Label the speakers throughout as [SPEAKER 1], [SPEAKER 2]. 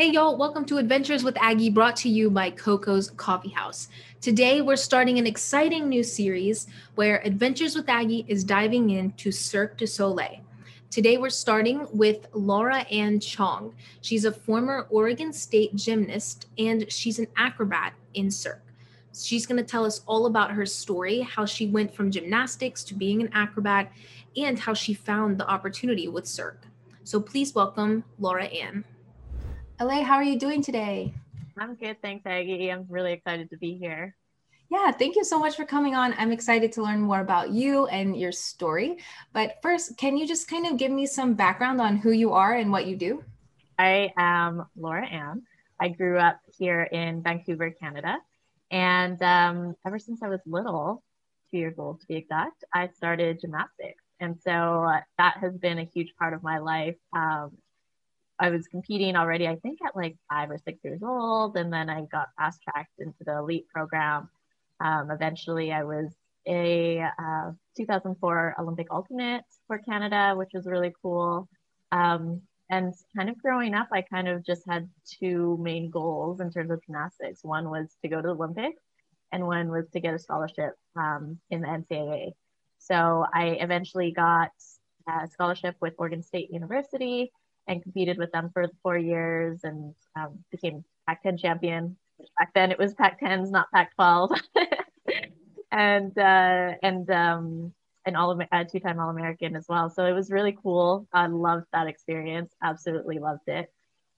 [SPEAKER 1] Hey, y'all, welcome to Adventures with Aggie, brought to you by Coco's Coffee House. Today, we're starting an exciting new series where Adventures with Aggie is diving into Cirque du Soleil. Today, we're starting with Laura Ann Chong. She's a former Oregon State gymnast and she's an acrobat in Cirque. She's going to tell us all about her story, how she went from gymnastics to being an acrobat, and how she found the opportunity with Cirque. So please welcome Laura Ann. LA, how are you doing today?
[SPEAKER 2] I'm good. Thanks, Aggie. I'm really excited to be here.
[SPEAKER 1] Yeah, thank you so much for coming on. I'm excited to learn more about you and your story. But first, can you just kind of give me some background on who you are and what you do?
[SPEAKER 2] I am Laura Ann. I grew up here in Vancouver, Canada. And um, ever since I was little, two years old to be exact, I started gymnastics. And so uh, that has been a huge part of my life. Um, I was competing already, I think at like five or six years old. And then I got fast tracked into the elite program. Um, eventually, I was a uh, 2004 Olympic alternate for Canada, which was really cool. Um, and kind of growing up, I kind of just had two main goals in terms of gymnastics. One was to go to the Olympics, and one was to get a scholarship um, in the NCAA. So I eventually got a scholarship with Oregon State University and competed with them for four years and um, became Pac-10 champion. Back then it was Pac-10s, not Pac-12, and uh, and um, an all a two-time All-American as well. So it was really cool. I loved that experience. Absolutely loved it.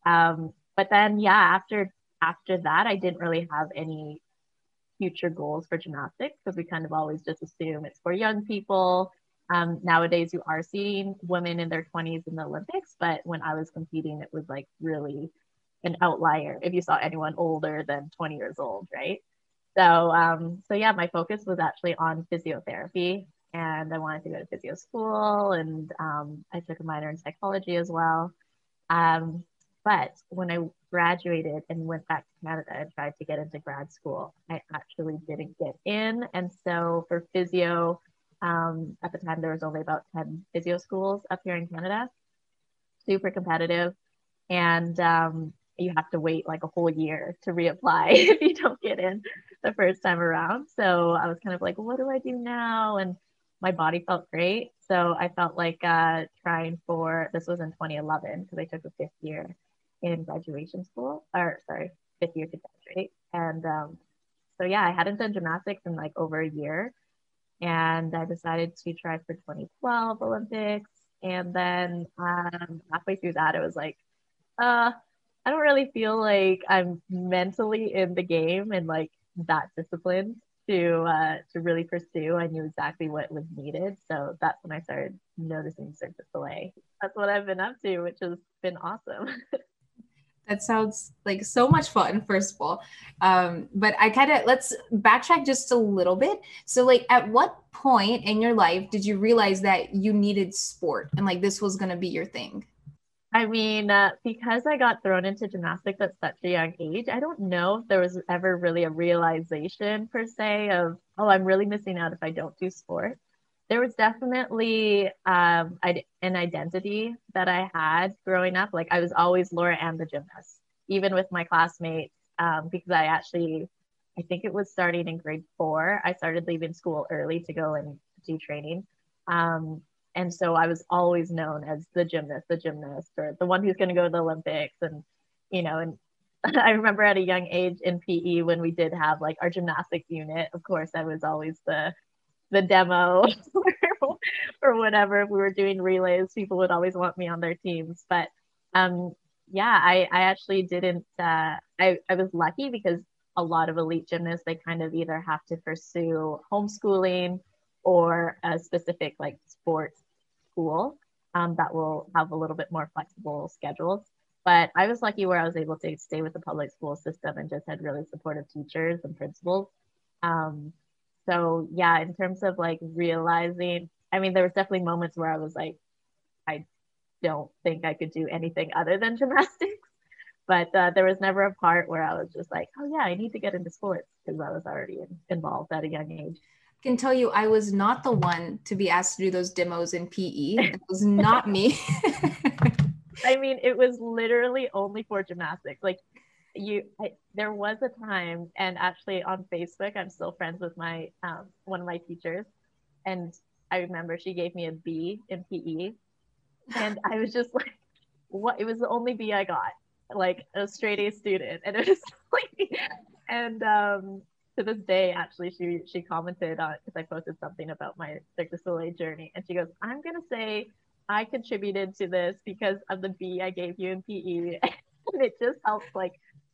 [SPEAKER 2] Um, but then yeah, after after that, I didn't really have any future goals for gymnastics because we kind of always just assume it's for young people um, nowadays, you are seeing women in their 20s in the Olympics, but when I was competing, it was like really an outlier if you saw anyone older than 20 years old, right? So, um, so yeah, my focus was actually on physiotherapy, and I wanted to go to physio school, and um, I took a minor in psychology as well. Um, but when I graduated and went back to Canada and tried to get into grad school, I actually didn't get in, and so for physio um, at the time, there was only about 10 physio schools up here in Canada, super competitive. And um, you have to wait like a whole year to reapply if you don't get in the first time around. So I was kind of like, what do I do now? And my body felt great. So I felt like uh, trying for this was in 2011 because I took a fifth year in graduation school, or sorry, fifth year to graduate. And um, so yeah, I hadn't done gymnastics in like over a year and I decided to try for 2012 Olympics. And then um, halfway through that, it was like, uh, I don't really feel like I'm mentally in the game and like that disciplined to uh, to really pursue. I knew exactly what was needed, so that's when I started noticing Cirque du Soleil. That's what I've been up to, which has been awesome.
[SPEAKER 1] That sounds like so much fun, first of all. Um, but I kind of let's backtrack just a little bit. So, like, at what point in your life did you realize that you needed sport and like this was going to be your thing?
[SPEAKER 2] I mean, uh, because I got thrown into gymnastics at such a young age, I don't know if there was ever really a realization per se of, oh, I'm really missing out if I don't do sport there was definitely um, an identity that I had growing up. Like I was always Laura and the gymnast, even with my classmates, um, because I actually, I think it was starting in grade four. I started leaving school early to go and do training. Um, and so I was always known as the gymnast, the gymnast, or the one who's going to go to the Olympics. And, you know, and I remember at a young age in PE when we did have like our gymnastics unit, of course, I was always the the demo or whatever. If we were doing relays, people would always want me on their teams. But um, yeah, I, I actually didn't. Uh, I, I was lucky because a lot of elite gymnasts they kind of either have to pursue homeschooling or a specific like sports school um, that will have a little bit more flexible schedules. But I was lucky where I was able to stay with the public school system and just had really supportive teachers and principals. Um, so yeah, in terms of like realizing, I mean, there was definitely moments where I was like, I don't think I could do anything other than gymnastics. But uh, there was never a part where I was just like, oh yeah, I need to get into sports because I was already in, involved at a young age.
[SPEAKER 1] I can tell you, I was not the one to be asked to do those demos in PE. It was not me.
[SPEAKER 2] I I mean, it was literally only for gymnastics. Like you, I, there was a time, and actually on Facebook, I'm still friends with my um, one of my teachers, and I remember she gave me a B in PE, and I was just like, "What?" It was the only B I got, like a straight A student, and it was like, and um, to this day, actually, she she commented on because I posted something about my Cirque du Soleil journey, and she goes, "I'm gonna say I contributed to this because of the B I gave you in PE, and it just helps like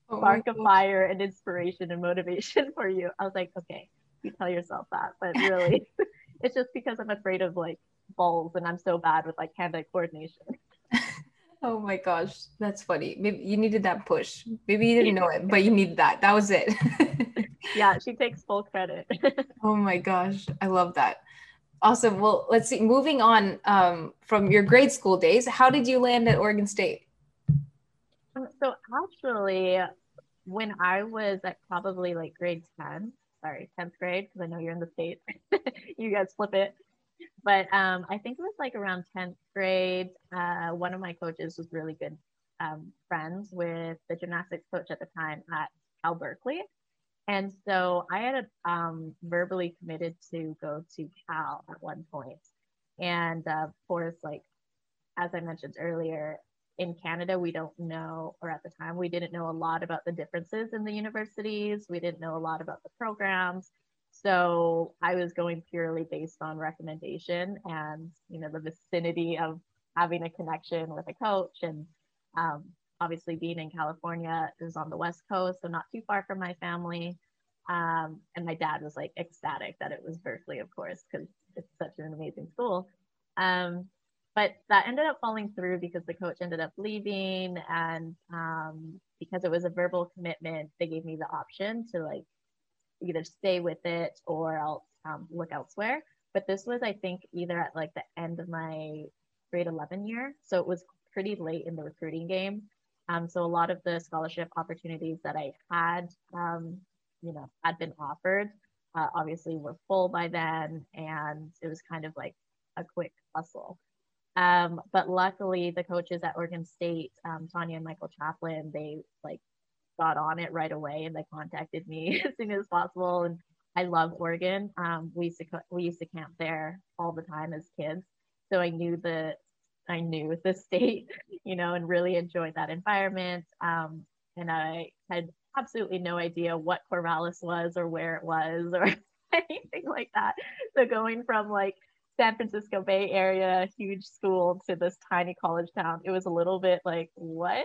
[SPEAKER 2] oh spark a fire and inspiration and motivation for you." I was like, "Okay, you tell yourself that, but really, it's just because I'm afraid of like balls, and I'm so bad with like hand-eye coordination."
[SPEAKER 1] Oh my gosh, that's funny. Maybe you needed that push. Maybe you didn't know it, but you needed that. That was it.
[SPEAKER 2] yeah, she takes full credit.
[SPEAKER 1] oh my gosh, I love that. Awesome. Well, let's see. Moving on um, from your grade school days, how did you land at Oregon State?
[SPEAKER 2] Um, so actually, when I was at probably like grade 10, sorry, 10th grade, because I know you're in the States, you guys flip it. But um, I think it was like around 10th grade. Uh, one of my coaches was really good um, friends with the gymnastics coach at the time at Cal Berkeley. And so I had um, verbally committed to go to Cal at one point. And uh, of course, like, as I mentioned earlier, in Canada, we don't know, or at the time, we didn't know a lot about the differences in the universities. We didn't know a lot about the programs. So I was going purely based on recommendation and, you know, the vicinity of having a connection with a coach and um, obviously being in California is on the West Coast, so not too far from my family. Um, and my dad was like ecstatic that it was Berkeley, of course, because it's such an amazing school. Um, but that ended up falling through because the coach ended up leaving, and um, because it was a verbal commitment, they gave me the option to like either stay with it or else um, look elsewhere. But this was, I think, either at like the end of my grade 11 year, so it was pretty late in the recruiting game. Um, so a lot of the scholarship opportunities that I had, um, you know, had been offered, uh, obviously were full by then, and it was kind of like a quick hustle. Um, but luckily, the coaches at Oregon State, um, Tanya and Michael Chaplin, they like got on it right away and they contacted me as soon as possible. And I love Oregon. Um, we used to we used to camp there all the time as kids, so I knew the I knew the state, you know, and really enjoyed that environment. Um, and I had absolutely no idea what Corvallis was or where it was or anything like that. So going from like San Francisco Bay Area, huge school, to this tiny college town, it was a little bit like, what?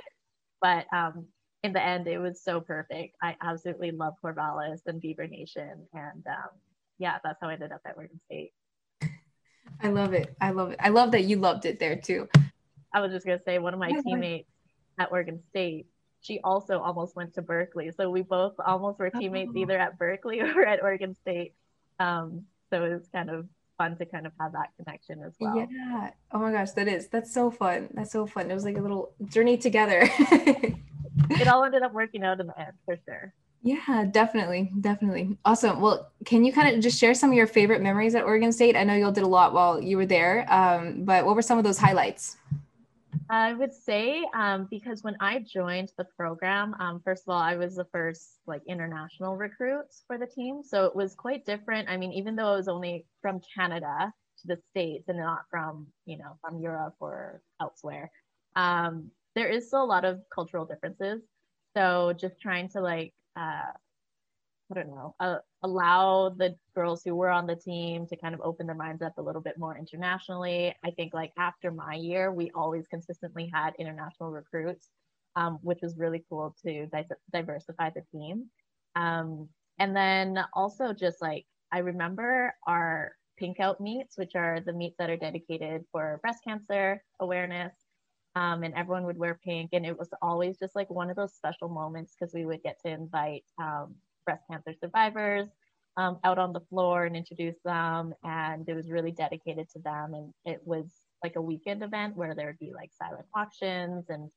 [SPEAKER 2] But um, in the end, it was so perfect. I absolutely love Corvallis and Beaver Nation. And um, yeah, that's how I ended up at Oregon State.
[SPEAKER 1] I love it. I love it. I love that you loved it there too.
[SPEAKER 2] I was just gonna say one of my teammates at Oregon State, she also almost went to Berkeley. So we both almost were teammates oh. either at Berkeley or at Oregon State. Um, so it was kind of fun to kind of have that connection as well.
[SPEAKER 1] Yeah. Oh my gosh, that is. That's so fun. That's so fun. It was like a little journey together.
[SPEAKER 2] it all ended up working out in the end for sure.
[SPEAKER 1] Yeah, definitely. Definitely. Awesome. Well, can you kind of just share some of your favorite memories at Oregon State? I know you all did a lot while you were there, um, but what were some of those highlights?
[SPEAKER 2] I would say um, because when I joined the program, um, first of all, I was the first like international recruit for the team, so it was quite different. I mean, even though I was only from Canada to the states and not from you know from Europe or elsewhere, um, there is still a lot of cultural differences. So just trying to like uh, I don't know, uh, allow the girls who were on the team to kind of open their minds up a little bit more internationally. I think like after my year, we always consistently had international recruits, um, which was really cool to di- diversify the team. Um, and then also just like I remember our pink out meets, which are the meets that are dedicated for breast cancer awareness. Um, and everyone would wear pink. And it was always just like one of those special moments because we would get to invite um, breast cancer survivors um, out on the floor and introduce them. And it was really dedicated to them. And it was like a weekend event where there would be like silent auctions and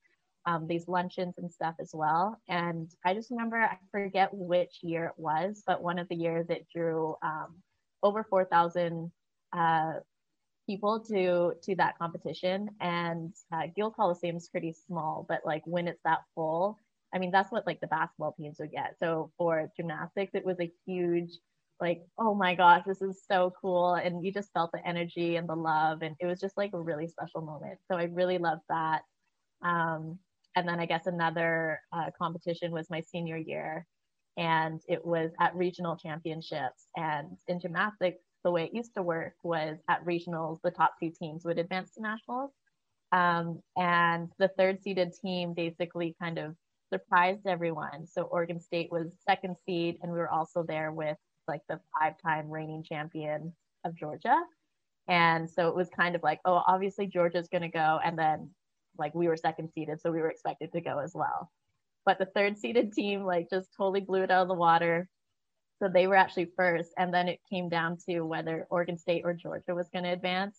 [SPEAKER 2] um, these luncheons and stuff as well. And I just remember, I forget which year it was, but one of the years it drew um, over 4,000 uh, people to to that competition and uh, Gill Coliseum is pretty small but like when it's that full I mean that's what like the basketball teams would get. So for gymnastics it was a huge like oh my gosh this is so cool. And you just felt the energy and the love. And it was just like a really special moment. So I really loved that. Um, and then I guess another uh, competition was my senior year. And it was at regional championships. And in gymnastics the way it used to work was at regionals, the top two teams would advance to nationals. Um, and the third seeded team basically kind of surprised everyone. So Oregon State was second seed, and we were also there with like the five time reigning champion of Georgia. And so it was kind of like, oh, obviously Georgia's going to go. And then like we were second seeded, so we were expected to go as well. But the third seeded team like just totally blew it out of the water. So they were actually first. And then it came down to whether Oregon State or Georgia was going to advance.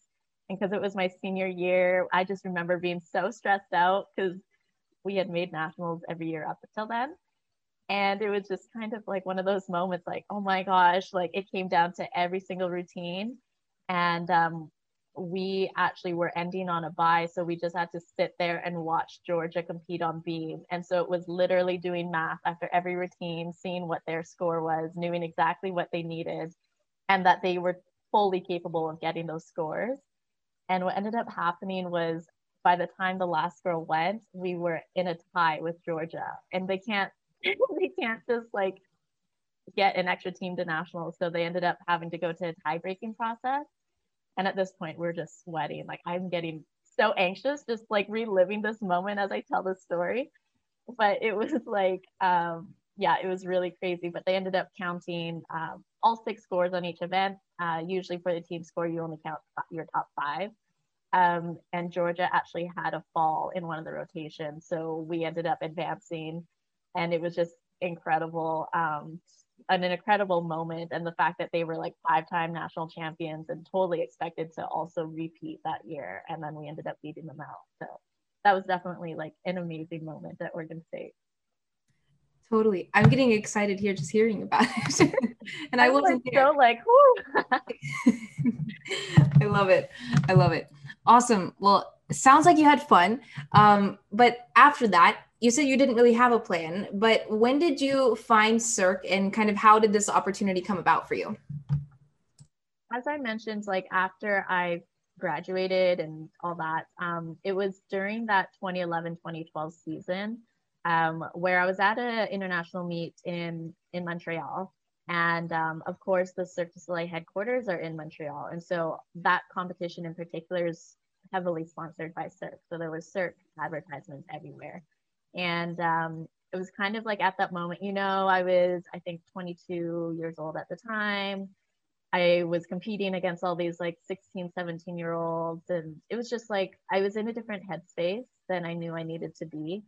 [SPEAKER 2] And because it was my senior year, I just remember being so stressed out because we had made nationals every year up until then. And it was just kind of like one of those moments like, oh my gosh, like it came down to every single routine. And um, we actually were ending on a bye. So we just had to sit there and watch Georgia compete on beam. And so it was literally doing math after every routine, seeing what their score was, knowing exactly what they needed, and that they were fully capable of getting those scores. And what ended up happening was by the time the last girl went, we were in a tie with Georgia. And they can't they can't just like get an extra team to nationals. So they ended up having to go to a tie breaking process and at this point, we're just sweating. Like I'm getting so anxious, just like reliving this moment as I tell the story. But it was like, um, yeah, it was really crazy. But they ended up counting um, all six scores on each event. Uh, usually for the team score, you only count your top five. Um, and Georgia actually had a fall in one of the rotations. So we ended up advancing, and it was just incredible. Um, an incredible moment and the fact that they were like five-time national champions and totally expected to also repeat that year and then we ended up beating them out. So that was definitely like an amazing moment at oregon state.
[SPEAKER 1] Totally. I'm getting excited here just hearing about it. And i wasn't
[SPEAKER 2] like, so like
[SPEAKER 1] i love it. I love it awesome well sounds like you had fun um, but after that you said you didn't really have a plan, but when did you find Cirque and kind of how did this opportunity come about for you?
[SPEAKER 2] As I mentioned, like after I graduated and all that, um, it was during that 2011 2012 season um, where I was at an international meet in, in Montreal. And um, of course, the Cirque du Soleil headquarters are in Montreal. And so that competition in particular is heavily sponsored by Cirque. So there was Cirque advertisements everywhere. And um, it was kind of like at that moment, you know, I was, I think, 22 years old at the time. I was competing against all these like 16, 17 year olds. And it was just like I was in a different headspace than I knew I needed to be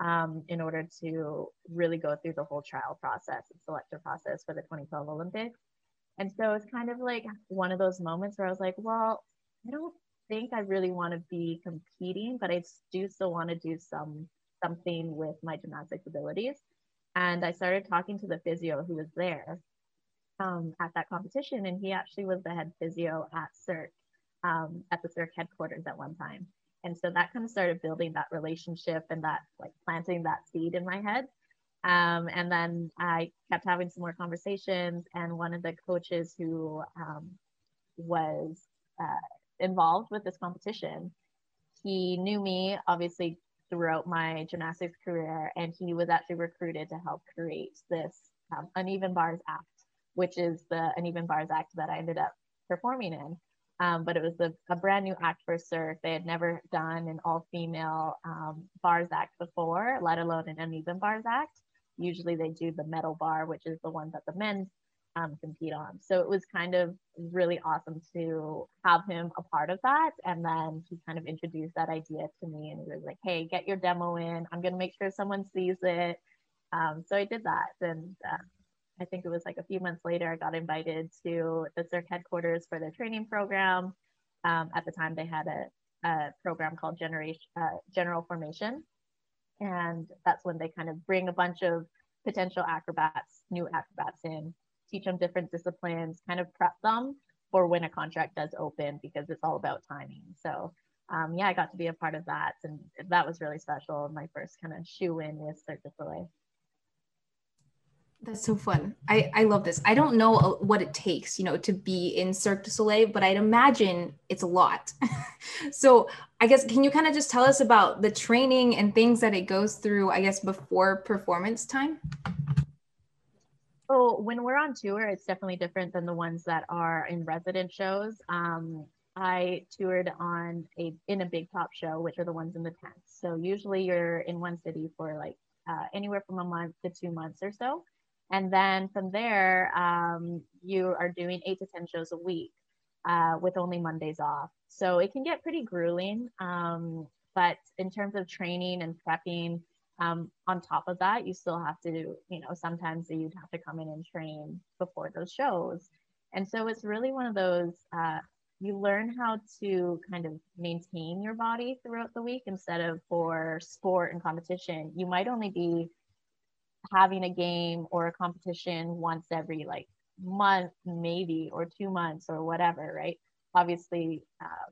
[SPEAKER 2] um, in order to really go through the whole trial process and selector process for the 2012 Olympics. And so it's kind of like one of those moments where I was like, well, I don't think I really want to be competing, but I do still want to do some something with my gymnastics abilities. And I started talking to the physio who was there um, at that competition. And he actually was the head physio at Cirque, um, at the Cirque headquarters at one time. And so that kind of started building that relationship and that like planting that seed in my head. Um, and then I kept having some more conversations. And one of the coaches who um, was uh, involved with this competition, he knew me, obviously throughout my gymnastics career, and he was actually recruited to help create this um, Uneven Bars Act, which is the Uneven Bars Act that I ended up performing in. Um, but it was a, a, brand new act for Cirque. They had never done an all female um, bars act before, let alone an uneven bars act. Usually they do the metal bar, which is the one that the men um, compete on. So it was kind of really awesome to have him a part of that. And then he kind of introduced that idea to me and he was like, hey, get your demo in. I'm going to make sure someone sees it. Um, so I did that. And uh, I think it was like a few months later, I got invited to the Cirque headquarters for their training program. Um, at the time, they had a, a program called Generation uh, General Formation. And that's when they kind of bring a bunch of potential acrobats, new acrobats in teach them different disciplines, kind of prep them for when a contract does open because it's all about timing. So um, yeah, I got to be a part of that, and that was really special. My first kind of shoe in with Cirque du Soleil.
[SPEAKER 1] That's so fun. I, I love this. I don't know uh, what it takes, you know, to be in Cirque du Soleil, but I'd imagine it's a lot. so I guess can you kind of just tell us about the training and things that it goes through, I guess, before performance time?
[SPEAKER 2] So when we're on tour, it's definitely different than the ones that are in resident shows. Um, I toured on a in a big top show, which are the ones in the tents. So usually you're in one city for like uh, anywhere from a month to two months or so. And then from there, um, you are doing eight to 10 shows a week uh, with only Mondays off. So it can get pretty grueling. Um, but in terms of training and prepping, um, on top of that, you still have to, you know, sometimes you'd have to come in and train before those shows. And so it's really one of those, uh, you learn how to kind of maintain your body throughout the week instead of for sport and competition. You might only be having a game or a competition once every like month maybe or two months or whatever right obviously uh,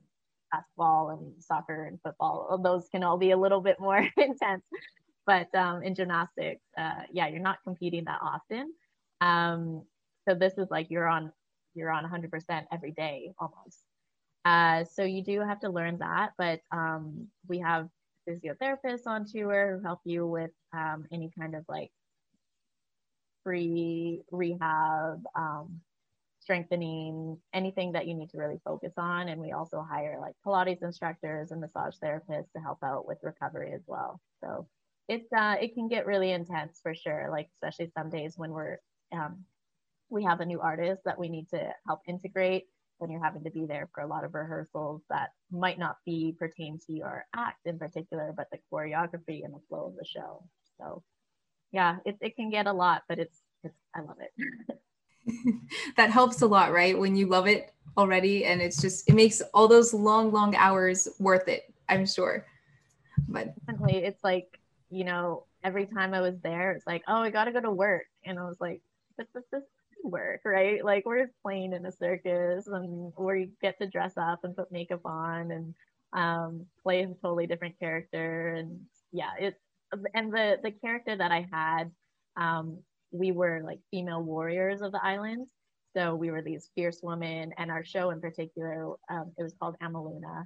[SPEAKER 2] basketball and soccer and football those can all be a little bit more intense but um, in gymnastics uh, yeah you're not competing that often um, so this is like you're on you're on 100% every day almost uh, so you do have to learn that but um, we have physiotherapists on tour who help you with um, any kind of like free rehab, um, strengthening, anything that you need to really focus on. And we also hire like Pilates instructors and massage therapists to help out with recovery as well. So it's uh, it can get really intense for sure. Like especially some days when we're um, we have a new artist that we need to help integrate. Then you're having to be there for a lot of rehearsals that might not be pertain to your act in particular, but the choreography and the flow of the show. So yeah, it, it can get a lot, but it's, it's I love it.
[SPEAKER 1] that helps a lot, right? When you love it already and it's just it makes all those long, long hours worth it, I'm sure. But
[SPEAKER 2] definitely it's like, you know, every time I was there, it's like, oh, I gotta go to work. And I was like, but this is work, right? Like we're playing in a circus and you get to dress up and put makeup on and um, play a totally different character. And yeah, it's and the the character that I had, um, we were like female warriors of the island. So we were these fierce women, and our show in particular, um, it was called Amaluna,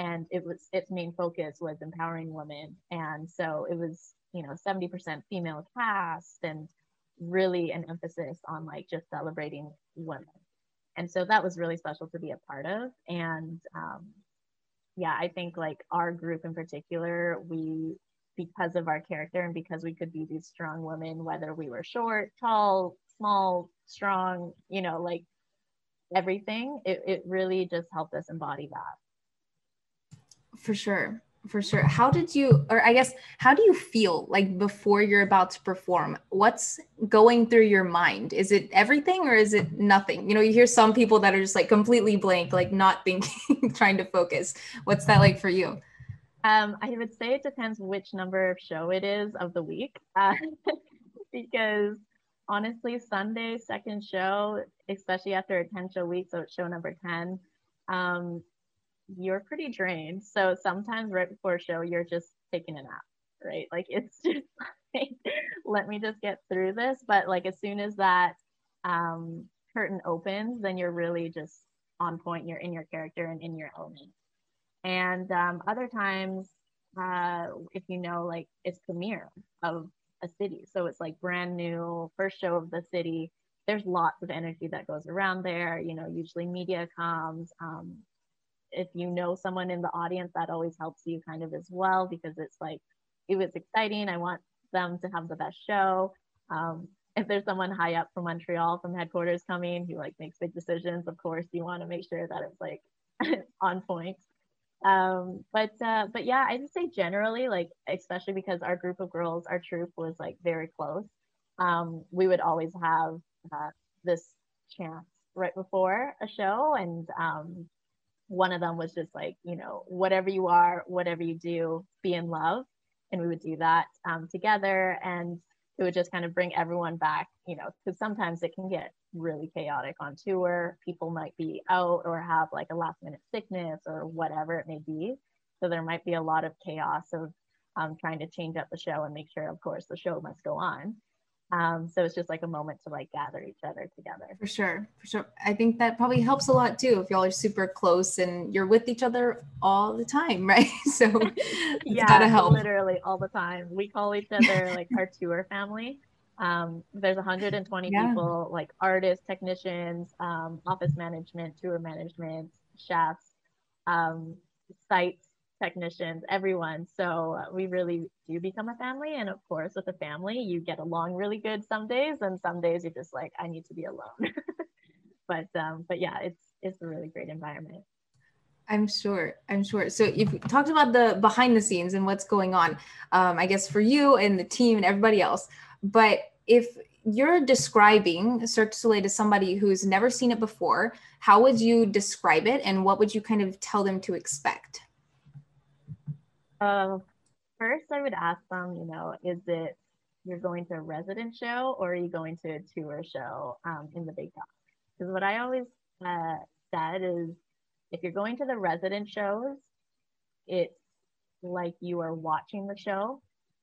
[SPEAKER 2] and it was its main focus was empowering women. And so it was, you know, 70% female cast, and really an emphasis on like just celebrating women. And so that was really special to be a part of. And um, yeah, I think like our group in particular, we because of our character and because we could be these strong women, whether we were short, tall, small, strong, you know, like everything, it, it really just helped us embody that.
[SPEAKER 1] For sure. For sure. How did you, or I guess, how do you feel like before you're about to perform? What's going through your mind? Is it everything or is it nothing? You know, you hear some people that are just like completely blank, like not thinking, trying to focus. What's that like for you?
[SPEAKER 2] Um, I would say it depends which number of show it is of the week, uh, because honestly, Sunday second show, especially after a ten show week, so it's show number ten, um, you're pretty drained. So sometimes right before show, you're just taking a nap, right? Like it's just like, let me just get through this. But like as soon as that um, curtain opens, then you're really just on point. You're in your character and in your element. And um, other times, uh, if you know, like it's premiere of a city. So it's like brand new, first show of the city. There's lots of energy that goes around there. You know, usually media comes. Um, if you know someone in the audience, that always helps you kind of as well because it's like, it was exciting. I want them to have the best show. Um, if there's someone high up from Montreal from headquarters coming who like makes big decisions, of course you want to make sure that it's like on point um but uh but yeah i would say generally like especially because our group of girls our troupe was like very close um we would always have uh, this chance right before a show and um one of them was just like you know whatever you are whatever you do be in love and we would do that um, together and it would just kind of bring everyone back you know because sometimes it can get really chaotic on tour. People might be out or have like a last minute sickness or whatever it may be. So there might be a lot of chaos of um, trying to change up the show and make sure, of course, the show must go on. Um, so it's just like a moment to like gather each other together.
[SPEAKER 1] For sure, for sure. I think that probably helps a lot too if y'all are super close and you're with each other all the time, right? So
[SPEAKER 2] yeah, gotta help. Literally all the time. We call each other like our tour family. Um, there's 120 yeah. people, like artists, technicians, um, office management, tour management, chefs, um, sites technicians, everyone. So uh, we really do become a family. And of course, with a family, you get along really good some days, and some days you're just like, I need to be alone. but um, but yeah, it's it's a really great environment.
[SPEAKER 1] I'm sure. I'm sure. So you've talked about the behind the scenes and what's going on. Um, I guess for you and the team and everybody else. But if you're describing Cirque du Soleil to somebody who's never seen it before, how would you describe it, and what would you kind of tell them to expect?
[SPEAKER 2] Uh, first, I would ask them, you know, is it you're going to a resident show or are you going to a tour show um, in the Big Top? Because what I always uh, said is if you're going to the resident shows, it's like you are watching the show.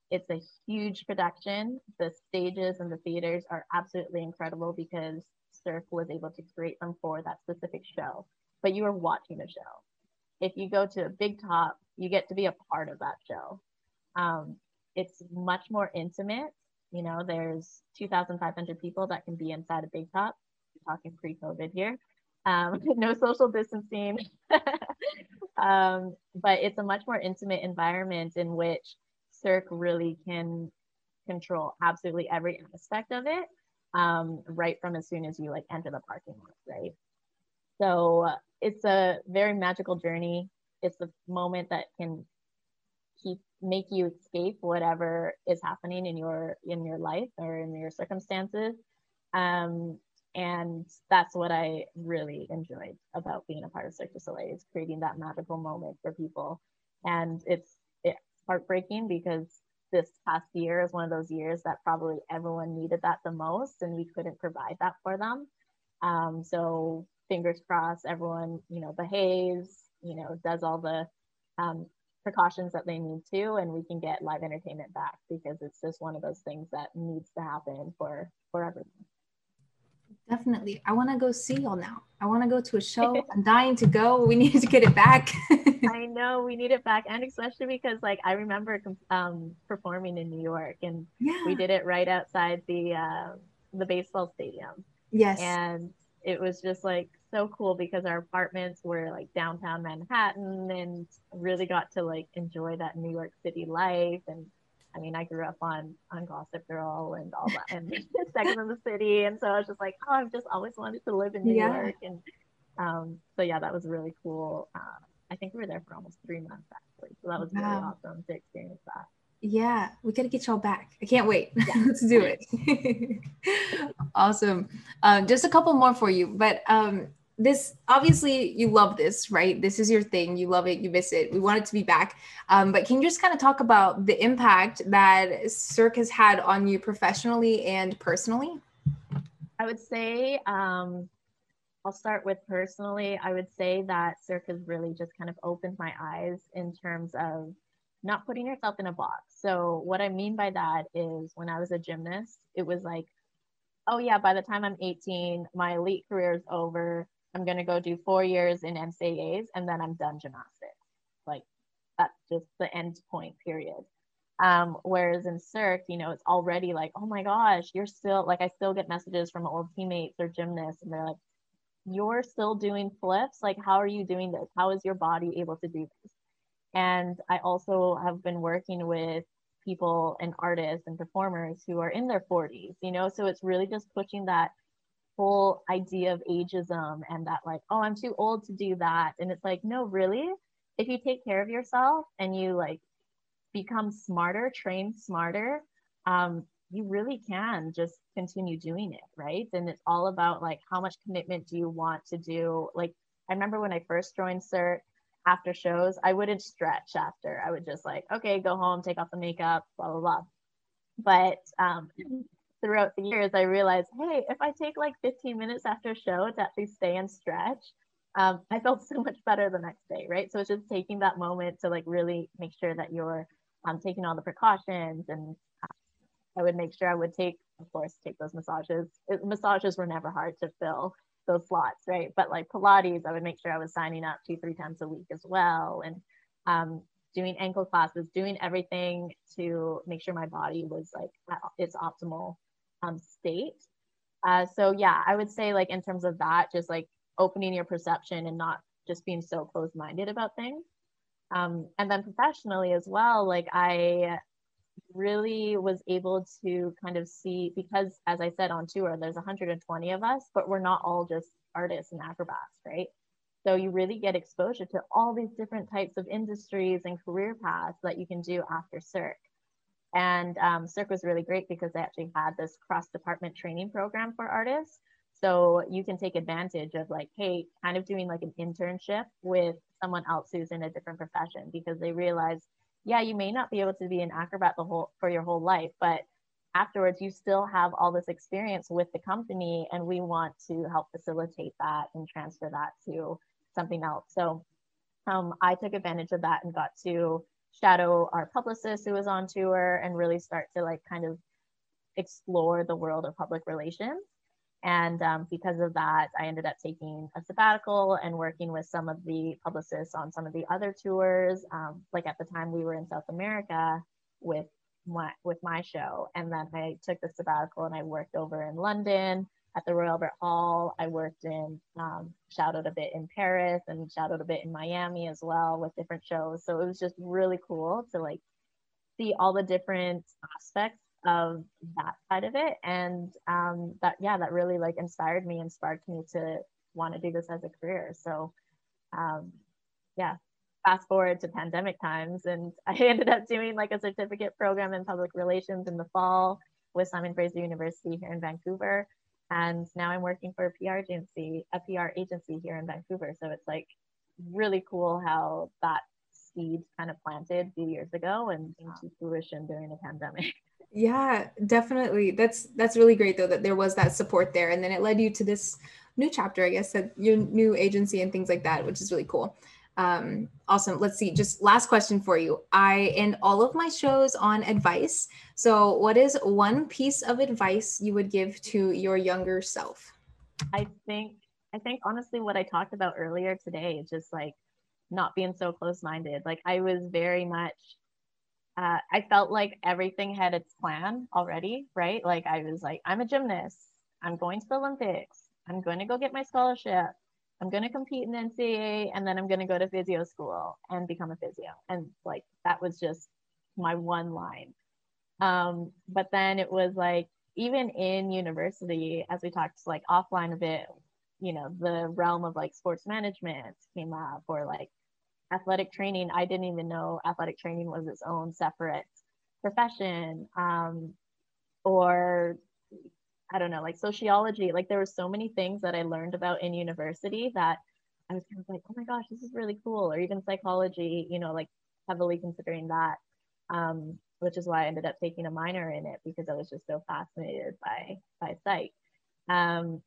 [SPEAKER 2] It's a huge production. The stages and the theaters are absolutely incredible because Cirque was able to create them for that specific show. But you are watching the show. If you go to a big top, you get to be a part of that show. Um, it's much more intimate. You know, there's 2,500 people that can be inside a big top. We're talking pre-COVID here. Um, no social distancing. um, but it's a much more intimate environment in which Cirque really can control absolutely every aspect of it um, right from as soon as you like enter the parking lot, right? So it's a very magical journey. It's a moment that can keep make you escape whatever is happening in your in your life or in your circumstances. Um, and that's what i really enjoyed about being a part of cirque du soleil is creating that magical moment for people. And it's it's heartbreaking because this past year is one of those years that probably everyone needed that the most and we couldn't provide that for them. Um, so fingers crossed everyone you know behaves you know, does all the um, precautions that they need to, and we can get live entertainment back because it's just one of those things that needs to happen for for everyone.
[SPEAKER 1] Definitely. I want to go see y'all now. I want to go to a show. I'm dying to go. We need to get it back.
[SPEAKER 2] I know we need it back. And especially because like I remember um, performing in New York and yeah. we did it right outside the uh, the baseball stadium.
[SPEAKER 1] Yes.
[SPEAKER 2] And it was just like so cool because our apartments were like downtown Manhattan and really got to like enjoy that New York City life. And I mean, I grew up on on Gossip Girl and all that, and Sex in the City, and so I was just like, oh, I've just always wanted to live in New yeah. York, and um, so yeah, that was really cool. Uh, I think we were there for almost three months actually, so that was wow. really awesome to experience that.
[SPEAKER 1] Yeah, we got to get y'all back. I can't wait. Yeah. Let's do it. awesome. Um, just a couple more for you, but um, this obviously you love this, right? This is your thing. You love it. You miss it. We want it to be back. Um, but can you just kind of talk about the impact that Cirque has had on you professionally and personally?
[SPEAKER 2] I would say um, I'll start with personally. I would say that Cirque has really just kind of opened my eyes in terms of not putting yourself in a box. So, what I mean by that is when I was a gymnast, it was like, oh, yeah, by the time I'm 18, my elite career is over. I'm going to go do four years in NCAAs and then I'm done gymnastics. Like, that's just the end point, period. Um, whereas in Cirque, you know, it's already like, oh my gosh, you're still like, I still get messages from old teammates or gymnasts, and they're like, you're still doing flips. Like, how are you doing this? How is your body able to do this? And I also have been working with people and artists and performers who are in their 40s, you know, so it's really just pushing that whole idea of ageism and that, like, oh, I'm too old to do that. And it's like, no, really, if you take care of yourself and you like become smarter, train smarter, um, you really can just continue doing it, right? And it's all about like how much commitment do you want to do? Like, I remember when I first joined Cirque, after shows, I wouldn't stretch after. I would just like, okay, go home, take off the makeup, blah, blah, blah. But um, throughout the years, I realized, hey, if I take like 15 minutes after a show to actually stay and stretch, um, I felt so much better the next day, right? So it's just taking that moment to like really make sure that you're um, taking all the precautions. And uh, I would make sure I would take, of course, take those massages. It, massages were never hard to fill those slots, right? But like Pilates, I would make sure I was signing up two, three times a week as well. And um, doing ankle classes, doing everything to make sure my body was like at its optimal um, state. Uh, so yeah, I would say like in terms of that, just like opening your perception and not just being so closed-minded about things. Um, and then professionally as well, like I really was able to kind of see because as I said on tour, there's 120 of us, but we're not all just artists and acrobats, right? So you really get exposure to all these different types of industries and career paths that you can do after Cirque. And um, was really great because they actually had this cross department training program for artists. So you can take advantage of like, hey, kind of doing like an internship with someone else who's in a different profession because they realize, yeah, you may not be able to be an acrobat the whole for your whole life, but afterwards you still have all this experience with the company and we want to help facilitate that and transfer that to something else. So um, I took advantage of that and got to shadow our publicist who was on tour and really start to like kind of explore the world of public relations. And um, because of that, I ended up taking a sabbatical and working with some of the publicists on some of the other tours. Um, like at the time, we were in South America with my with my show, and then I took the sabbatical and I worked over in London at the Royal Albert Hall. I worked in um, shadowed a bit in Paris and shadowed a bit in Miami as well with different shows. So it was just really cool to like see all the different aspects of that side of it and um, that yeah that really like inspired me and sparked me to want to do this as a career so um, yeah fast forward to pandemic times and i ended up doing like a certificate program in public relations in the fall with simon fraser university here in vancouver and now i'm working for a pr agency a pr agency here in vancouver so it's like really cool how that seed kind of planted a few years ago and came to fruition during the pandemic
[SPEAKER 1] Yeah, definitely. That's that's really great though that there was that support there, and then it led you to this new chapter, I guess, at your new agency and things like that, which is really cool. Um, awesome. Let's see. Just last question for you. I end all of my shows on advice. So, what is one piece of advice you would give to your younger self?
[SPEAKER 2] I think I think honestly, what I talked about earlier today is just like not being so close-minded. Like I was very much uh, I felt like everything had its plan already, right? Like I was like, I'm a gymnast. I'm going to the Olympics. I'm going to go get my scholarship. I'm going to compete in NCAA and then I'm going to go to physio school and become a physio. And like that was just my one line. Um, but then it was like, even in university, as we talked like offline a bit, you know, the realm of like sports management came up or like athletic training. I didn't even know athletic training was its own separate profession. Um, or I don't know, like sociology. Like there were so many things that I learned about in university that I was kind of like, oh my gosh, this is really cool. Or even psychology, you know, like heavily considering that. Um, which is why I ended up taking a minor in it because I was just so fascinated by by psych. Um,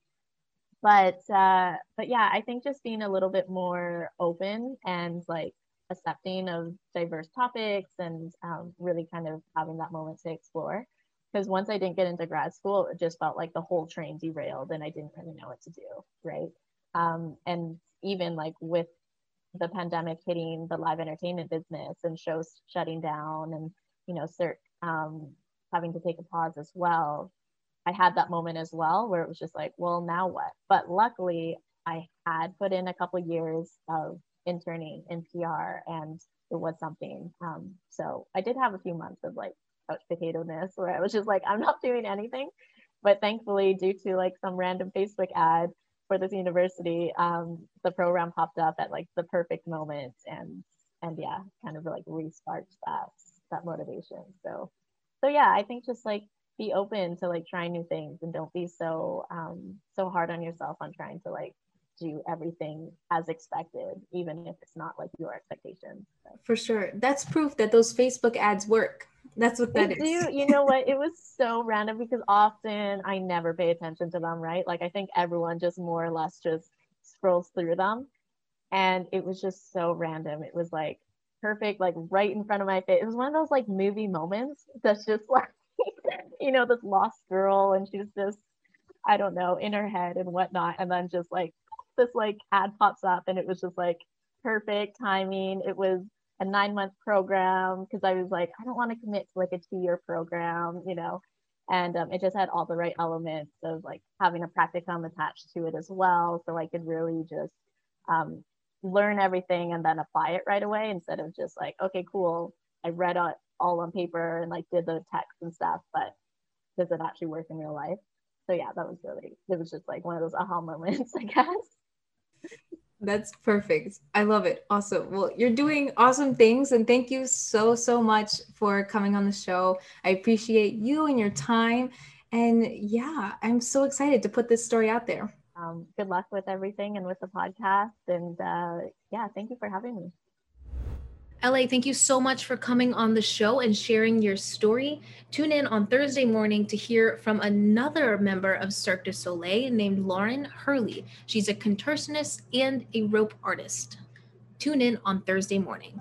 [SPEAKER 2] but uh, but yeah, I think just being a little bit more open and like accepting of diverse topics and um, really kind of having that moment to explore. Because once I didn't get into grad school, it just felt like the whole train derailed and I didn't really know what to do, right? Um, and even like with the pandemic hitting the live entertainment business and shows shutting down and you know Cirque um, having to take a pause as well I had that moment as well where it was just like, well, now what? But luckily, I had put in a couple years of interning in PR and it was something. Um, so I did have a few months of like couch potato ness where I was just like, I'm not doing anything. But thankfully, due to like some random Facebook ad for this university, um, the program popped up at like the perfect moment and and yeah, kind of like resparked that that motivation. So so yeah, I think just like be open to like trying new things and don't be so um so hard on yourself on trying to like do everything as expected even if it's not like your expectations
[SPEAKER 1] so. for sure that's proof that those facebook ads work That's what that
[SPEAKER 2] is. Do, you know what? It was so random because often I never pay attention to them, right? Like I think everyone just more or less just scrolls through them. And it was just so random. It was like perfect, like right in front of my face. It was one of those like movie moments that's just like, you know, this lost girl and she's just, I don't know, in her head and whatnot. And then just like this like ad pops up and it was just like perfect timing. It was a nine month program because I was like, I don't want to commit to like a two year program, you know. And um, it just had all the right elements of like having a practicum attached to it as well. So I could really just um, learn everything and then apply it right away instead of just like, okay, cool. I read it all on paper and like did the text and stuff, but does it actually work in real life? So yeah, that was really, it was just like one of those aha moments, I guess.
[SPEAKER 1] That's perfect. I love it. Awesome. Well, you're doing awesome things. And thank you so, so much for coming on the show. I appreciate you and your time. And yeah, I'm so excited to put this story out there.
[SPEAKER 2] Um, good luck with everything and with the podcast. And uh, yeah, thank you for having me.
[SPEAKER 1] LA, thank you so much for coming on the show and sharing your story. Tune in on Thursday morning to hear from another member of Cirque du Soleil named Lauren Hurley. She's a contortionist and a rope artist. Tune in on Thursday morning.